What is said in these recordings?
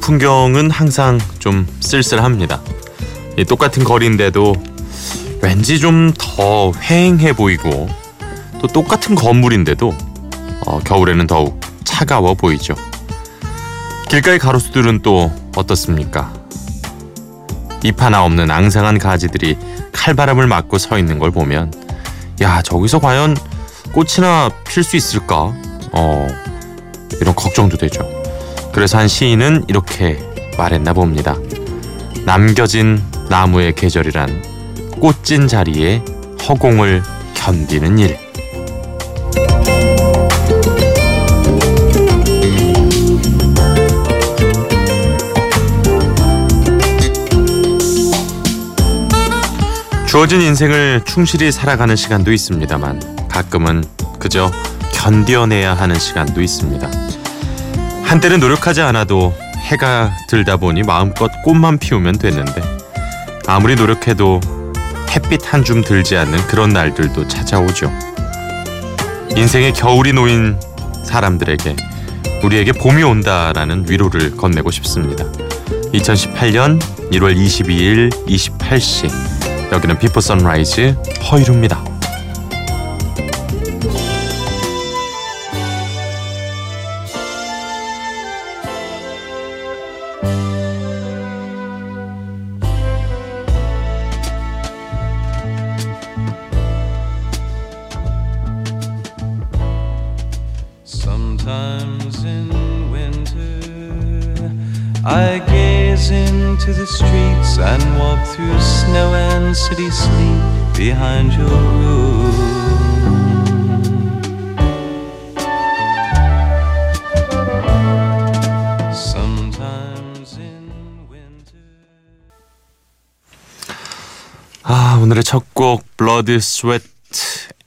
풍경은 항상 좀 쓸쓸합니다. 똑같은 거리인데도 왠지 좀 더 휑해 보이고 또 똑같은 건물인데도 어, 겨울에는 더욱 차가워 보이죠. 길가의 가로수들은 또 어떻습니까? 잎 하나 없는 앙상한 가지들이 칼바람을 맞고 서 있는 걸 보면 야 저기서 과연 꽃이나 필 수 있을까? 어 이런 걱정도 되죠. 그래서 한 시인은 이렇게 말했나 봅니다. 남겨진 나무의 계절이란 꽃진 자리에 허공을 견디는 일. 주어진 인생을 충실히 살아가는 시간도 있습니다만 가끔은 그저 견뎌내야 하는 시간도 있습니다. 한때는 노력하지 않아도 해가 들다 보니 마음껏 꽃만 피우면 됐는데 아무리 노력해도 햇빛 한 줌 들지 않는 그런 날들도 찾아오죠. 인생의 겨울이 놓인 사람들에게 우리에게 봄이 온다라는 위로를 건네고 싶습니다. 2018년 1월 22일 28시 여기는 비포 선라이즈 허이루입니다. City sleep behind your room. Sometimes in winter. 아, 오늘의 첫 곡 Blood, Sweat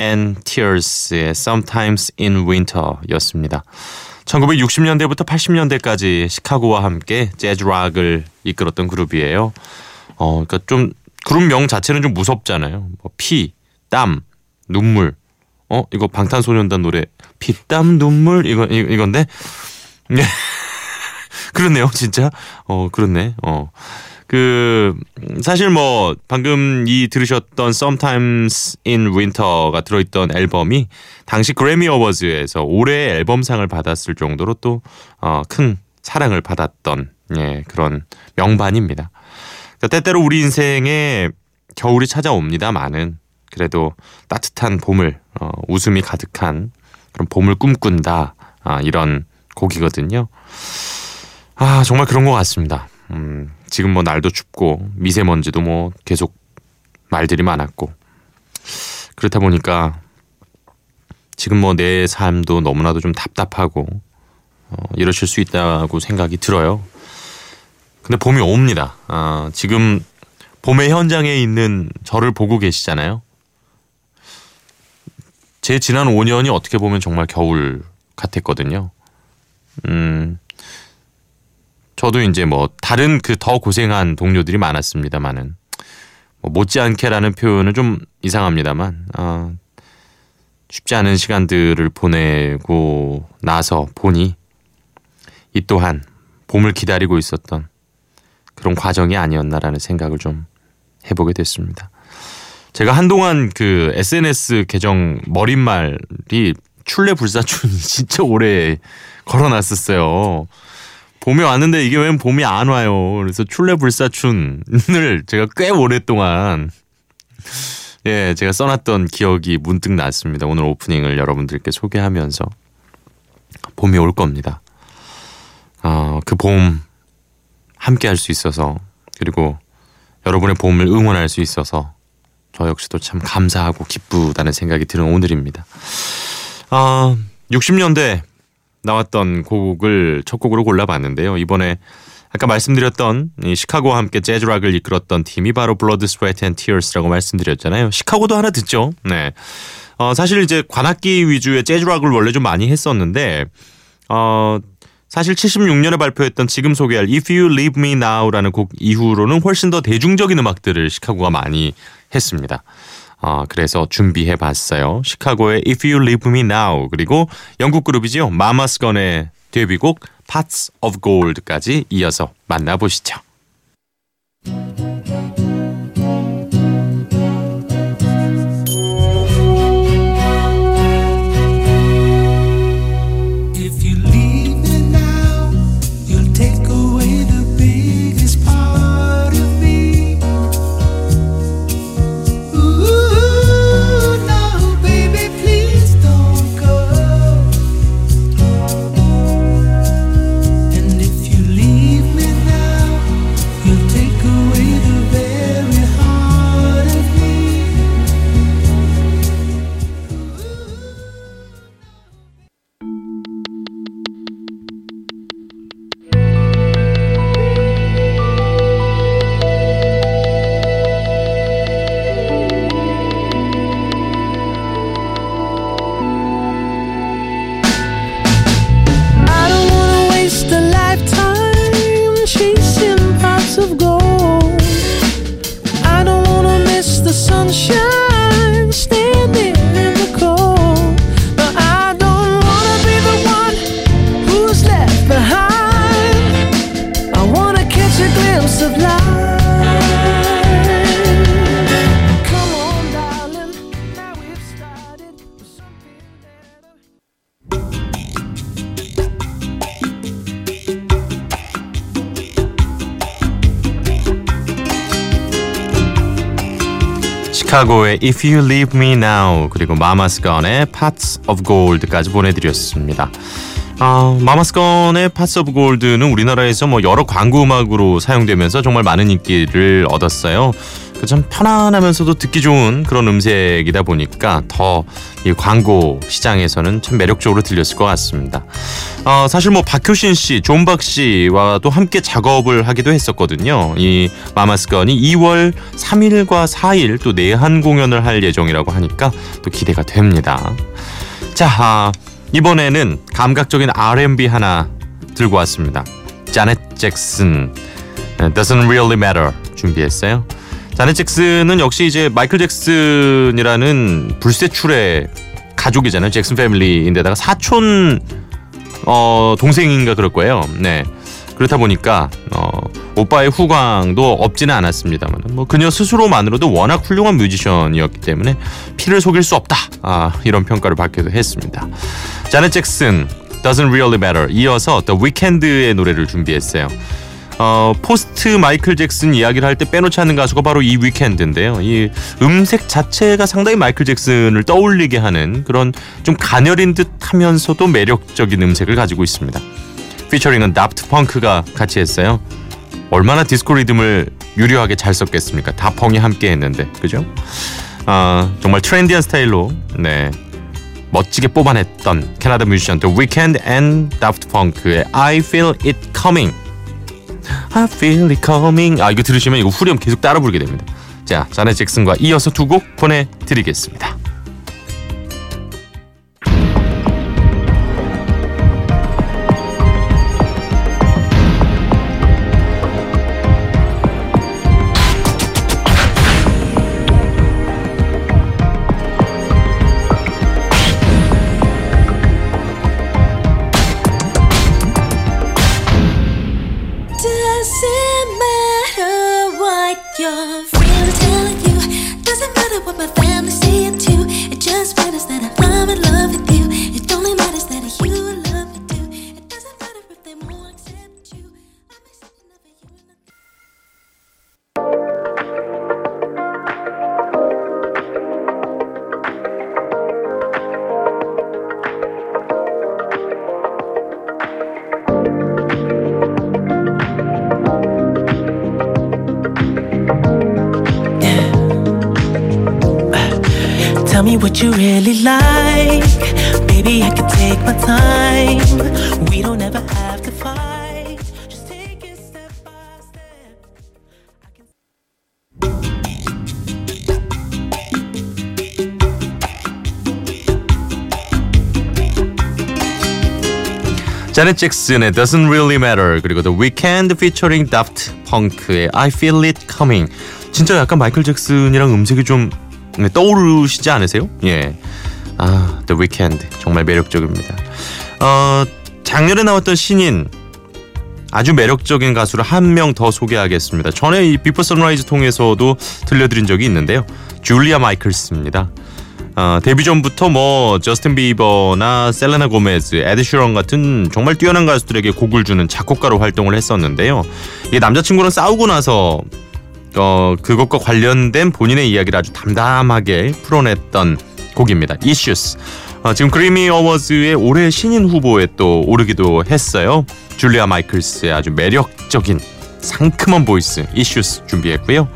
and Tears의 Sometimes in Winter였습니다. 1960년대부터 80년대까지 시카고와 함께 재즈 락을 이끌었던 그룹이에요. 어, 그러니까 좀 그룹명 자체는 좀 무섭잖아요. 뭐 피, 땀, 눈물. 어, 이거 방탄소년단 노래 피, 땀, 눈물 이거 이, 이건데. 네. 그렇네요, 진짜. 어, 그렇네. 어. 그 사실 뭐 방금 이 들으셨던 Sometimes in Winter가 들어있던 앨범이 당시 그래미 어워즈에서 올해의 앨범상을 받았을 정도로 또큰 어, 사랑을 받았던 예, 그런 명반입니다. 그러니까 때때로 우리 인생에 겨울이 찾아옵니다많은 그래도 따뜻한 봄을 어, 웃음이 가득한 그런 봄을 꿈꾼다 아, 이런 곡이거든요. 아 정말 그런 것 같습니다. 음, 지금 뭐 날도 춥고 미세먼지도 뭐 계속 말들이 많았고 그렇다 보니까 지금 뭐 내 삶도 너무나도 좀 답답하고 어, 이러실 수 있다고 생각이 들어요. 근데 봄이 옵니다. 아, 지금 봄의 현장에 있는 저를 보고 계시잖아요. 제 지난 5년이 어떻게 보면 정말 겨울 같았거든요. 음, 저도 이제 뭐 다른 그 더 고생한 동료들이 많았습니다만은 뭐 못지않게라는 표현은 좀 이상합니다만 아, 쉽지 않은 시간들을 보내고 나서 보니 이 또한 봄을 기다리고 있었던 그런 과정이 아니었나라는 생각을 좀 해보게 됐습니다. 제가 한동안 그 SNS 계정 머릿말이 출래불사춘 진짜 오래 걸어놨었어요. 봄이 왔는데 이게 왜 봄이 안 와요. 그래서 출래불사춘을 제가 꽤 오랫동안 예, 제가 써놨던 기억이 문득 났습니다. 오늘 오프닝을 여러분들께 소개하면서 봄이 올 겁니다. 어, 그 봄 함께 할 수 있어서 그리고 여러분의 봄을 응원할 수 있어서 저 역시도 참 감사하고 기쁘다는 생각이 드는 오늘입니다. 어, 60년대 나왔던 곡을 첫 곡으로 골라봤는데요. 이번에 아까 말씀드렸던 이 시카고와 함께 재즈락을 이끌었던 팀이 바로 블러드 스웨트 앤 티어스라고 말씀드렸잖아요. 시카고도 하나 듣죠. 네. 어, 사실 이제 관악기 위주의 재즈락을 원래 좀 많이 했었는데 어, 사실 76년에 발표했던 지금 소개할 If You Leave Me Now라는 곡 이후로는 훨씬 더 대중적인 음악들을 시카고가 많이 했습니다. 어, 그래서 준비해 봤어요. 시카고의 If You Leave Me Now 그리고 영국 그룹이죠. 마마스건의 데뷔곡 Parts of Gold까지 이어서 만나보시죠. 시카고의 If You Leave Me Now 그리고 마마스건의 Parts of Gold까지 보내드렸습니다. 아, 마마스건의 Parts of Gold는 우리나라에서 뭐 여러 광고 음악으로 사용되면서 정말 많은 인기를 얻었어요. 그참 편안하면서도 듣기 좋은 그런 음색이다 보니까 더 이 광고 시장에서는 참 매력적으로 들렸을 것 같습니다. 어, 사실 뭐 박효신 씨, 존박 씨와도 함께 작업을 하기도 했었거든요. 이 마마스건이 2월 3일과 4일 또 내한 공연을 할 예정이라고 하니까 또 기대가 됩니다. 자, 아, 이번에는 감각적인 R&B 하나 들고 왔습니다. 자넷 잭슨 Doesn't Really Matter 준비했어요. 자넷 잭슨은 역시 이제 마이클 잭슨이라는 불세출의 가족이잖아요. 잭슨 패밀리인데다가 사촌 어 동생인가 그럴 거예요. 네. 그렇다 보니까 어 오빠의 후광도 없지는 않았습니다만 뭐 그녀 스스로만으로도 워낙 훌륭한 뮤지션이었기 때문에 피를 속일 수 없다. 아, 이런 평가를 받기도 했습니다. 자넷 잭슨 Doesn't Really Matter 이어서 The Weeknd의 노래를 준비했어요. 어, post 마이클 잭슨 이야기를 할 때 빼놓지 않는 가수가 바로 이 위켄드인데요. 이 음색 자체가 상당히 마이클 잭슨을 떠올리게 하는 그런 좀 가녀린 듯 하면서도 매력적인 음색을 가지고 있습니다. 피처링은 다프트 펑크가 같이 했어요. 얼마나 디스코 리듬을 유려하게 잘 썼겠습니까? 다펑이 함께 했는데. 그죠? 아, 정말 트렌디한 스타일로 네. 멋지게 뽑아냈던 캐나다 뮤지션 The Weeknd and Daft Punk의 I Feel It Coming I feel it coming. 아 이거 들으시면 이거 후렴 계속 따라 부르게 됩니다. 자, 자넷 잭슨과 이어서 두 곡 보내드리겠습니다. What you really like. Baby, I can take my time. We don't ever have to fight. Just take it step by step. 자넷 잭슨의 Doesn't Really Matter 그리고 The Weeknd featuring Daft Punk의 I Feel It Coming 진짜 약간 마이클 잭슨이랑 음색이 좀 네, 떠오르시지 않으세요? 예. 아, The Weeknd 정말 매력적입니다. 어, 작년에 나왔던 신인 아주 매력적인 가수를 한 명 더 소개하겠습니다. 전에 이 비포 선라이즈 통해서도 들려드린 적이 있는데요. 줄리아 마이클스입니다. 어, 데뷔 전부터 뭐 저스틴 비버나 셀레나 고메즈, 에드 슈런 같은 정말 뛰어난 가수들에게 곡을 주는 작곡가로 활동을 했었는데요. 이 남자친구랑 싸우고 나서 어, 그것과 관련된 본인의 이야기를 아주 담담하게 풀어냈던 곡입니다. Issues. 어, 지금 그래미 어워즈의 올해 신인 후보에 또 오르기도 했어요. 줄리아 마이클스의 아주 매력적인 상큼한 voice Issues 준비했고요.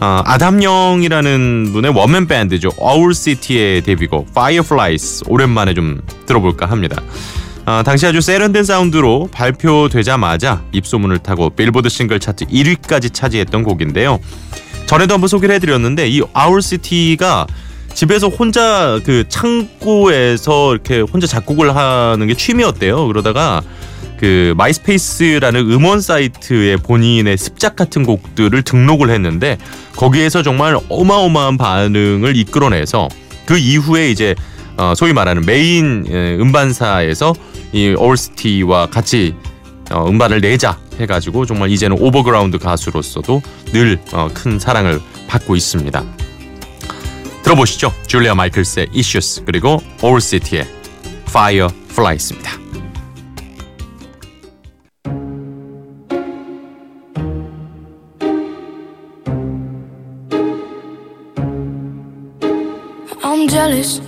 어, 아담 영이라는 분의 원맨 밴드죠. 아울시티의 데뷔곡 Fireflies 오랜만에 좀 들어볼까 합니다. 어, 당시 아주 세련된 사운드로 발표되자마자 입소문을 타고 빌보드 싱글 차트 1위까지 차지했던 곡인데요. 전에도 한번 소개를 해드렸는데 이 아울시티가 집에서 혼자 그 창고에서 이렇게 혼자 작곡을 하는 게 취미였대요. 그러다가 그 마이스페이스라는 음원 사이트에 본인의 습작 같은 곡들을 등록을 했는데 거기에서 정말 어마어마한 반응을 이끌어내서 그 이후에 이제 어 소위 말하는 메인 음반사에서 이 아울시티와 같이 어 음반을 내자 해가지고 정말 이제는 overground 가수로서도 늘 큰 어 사랑을 받고 있습니다. 들어보시죠. 줄리아 마이클스의 Issues 그리고 아울시티의 Fireflies입니다. I'm jealous.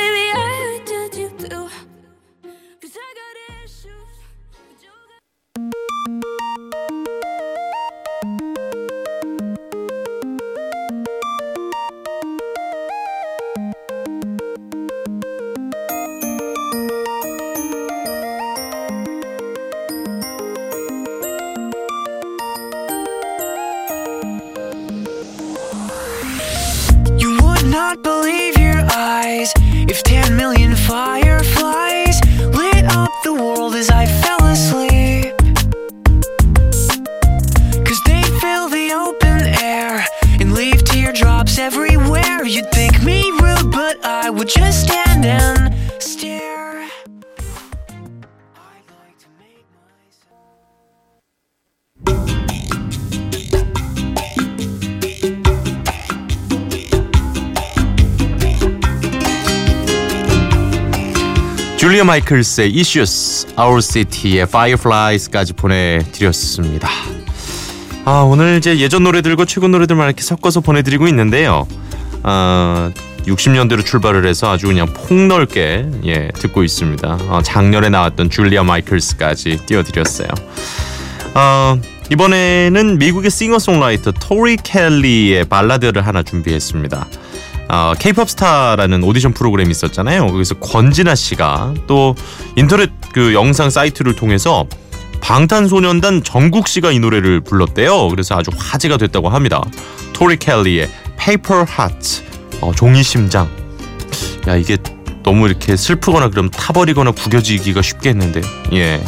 줄리아 마이클스의 Issues, Our City의 Fireflies까지 보내드렸습니다. 아 오늘 이제 예전 노래들과 최근 노래들만 이렇게 섞어서 보내드리고 있는데요. 아 60년대로 출발을 해서 아주 그냥 폭넓게 예 듣고 있습니다. 어, 작년에 나왔던 줄리아 마이클스까지 띄워드렸어요. 어, 이번에는 미국의 싱어송라이터 토리 켈리의 발라드를 하나 준비했습니다. 어, K-pop 스타라는 오디션 프로그램이 있었잖아요. 거기서 권진아 씨가 또 인터넷 그 영상 사이트를 통해서 방탄소년단 정국 씨가 이 노래를 불렀대요. 그래서 아주 화제가 됐다고 합니다. 토리 켈리의 Paper Heart, 어, 종이 심장. 야 이게 너무 이렇게 슬프거나 그럼 타버리거나 구겨지기가 쉽겠는데. 예.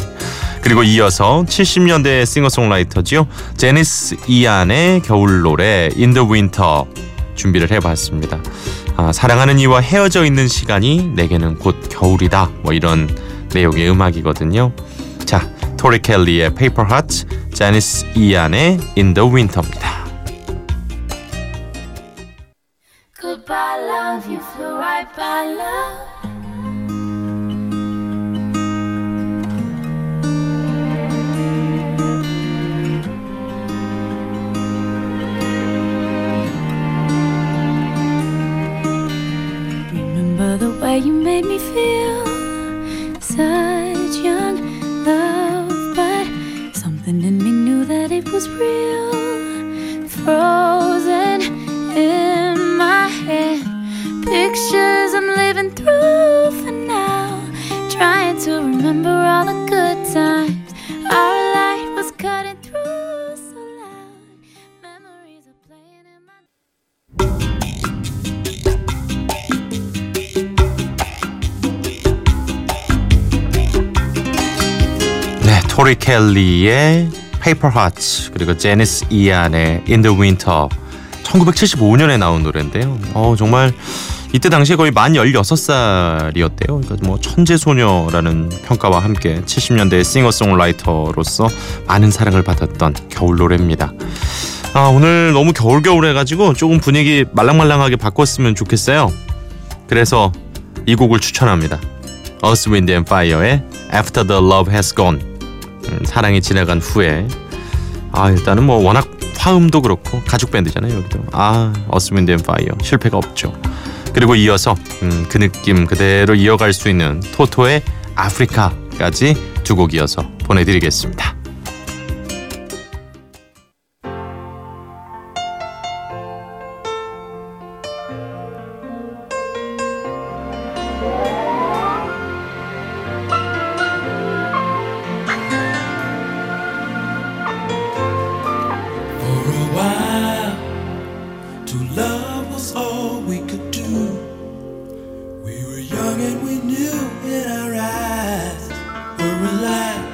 그리고 이어서 70년대 싱어송라이터지요. 제니스 이안의 겨울 노래 In the 준비를 해봤습니다. 아, 사랑하는 이와 헤어져 있는 시간이 내게는 곧 겨울이다. 뭐 이런 내용의 음악이거든요. 자, 토리 켈리의 Paper Heart, 제니스 이안의 In the Winter입니다. Goodbye, love, you flew right by love. Made me feel 토리 켈리의 Paper Hearts 그리고 제니스 이안의 In the Winter 1975년에 나온 노래인데요. 어, 정말 이때 당시에 거의 만 16살이었대요. 그러니까 뭐 천재 소녀라는 평가와 함께 70년대 싱어송라이터로서 많은 사랑을 받았던 겨울 노래입니다. 아, 오늘 너무 겨울겨울 해가지고 조금 분위기 말랑말랑하게 바꿨으면 좋겠어요. 그래서 이 곡을 추천합니다. Earth, Wind and Fire의 After the Love Has Gone 음, 사랑이 지나간 후에 아 일단은 뭐 워낙 화음도 그렇고 가죽 밴드잖아요 여기도. 아 Wind and Fire 실패가 없죠. 그리고 이어서 음, 그 느낌 그대로 이어갈 수 있는 토토의 아프리카까지 두 곡 이어서 보내드리겠습니다. While, to love was all we could do. We were young and we knew in our eyes we were alive.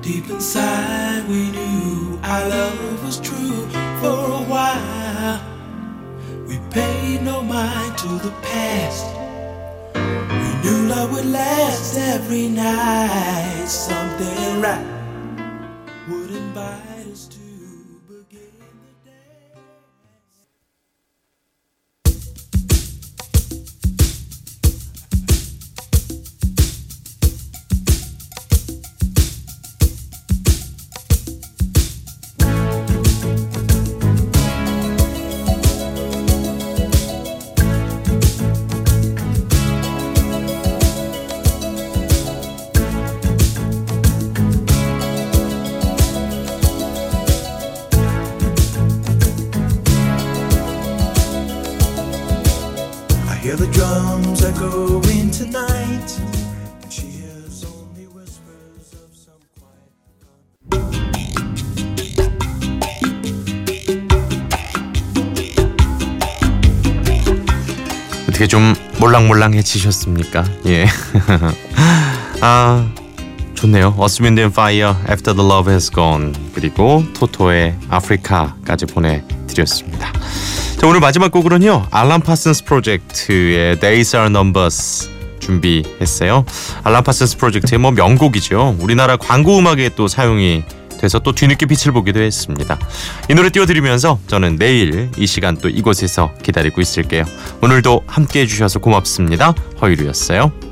Deep inside, we knew our love was true. For a while, we paid no mind to the past. We knew love would last every night. Something right 어떻게 좀 몰랑몰랑해지셨습니까? 예. 아 좋네요. Wind and Fire, After the Love Has Gone 그리고 토토의 아프리카까지 보내드렸습니다. 자 오늘 마지막 곡으로는요. 알람 파슨스 프로젝트의 Days Are Numbers 준비했어요. 알람 파슨스 프로젝트의 뭐 명곡이죠. 우리나라 광고 음악에 또 사용이 돼서 또 뒤늦게 빛을 보기도 했습니다. 이 노래 띄워드리면서 저는 내일 이 시간 또 이곳에서 기다리고 있을게요. 오늘도 함께 해주셔서 고맙습니다. 허유루였어요.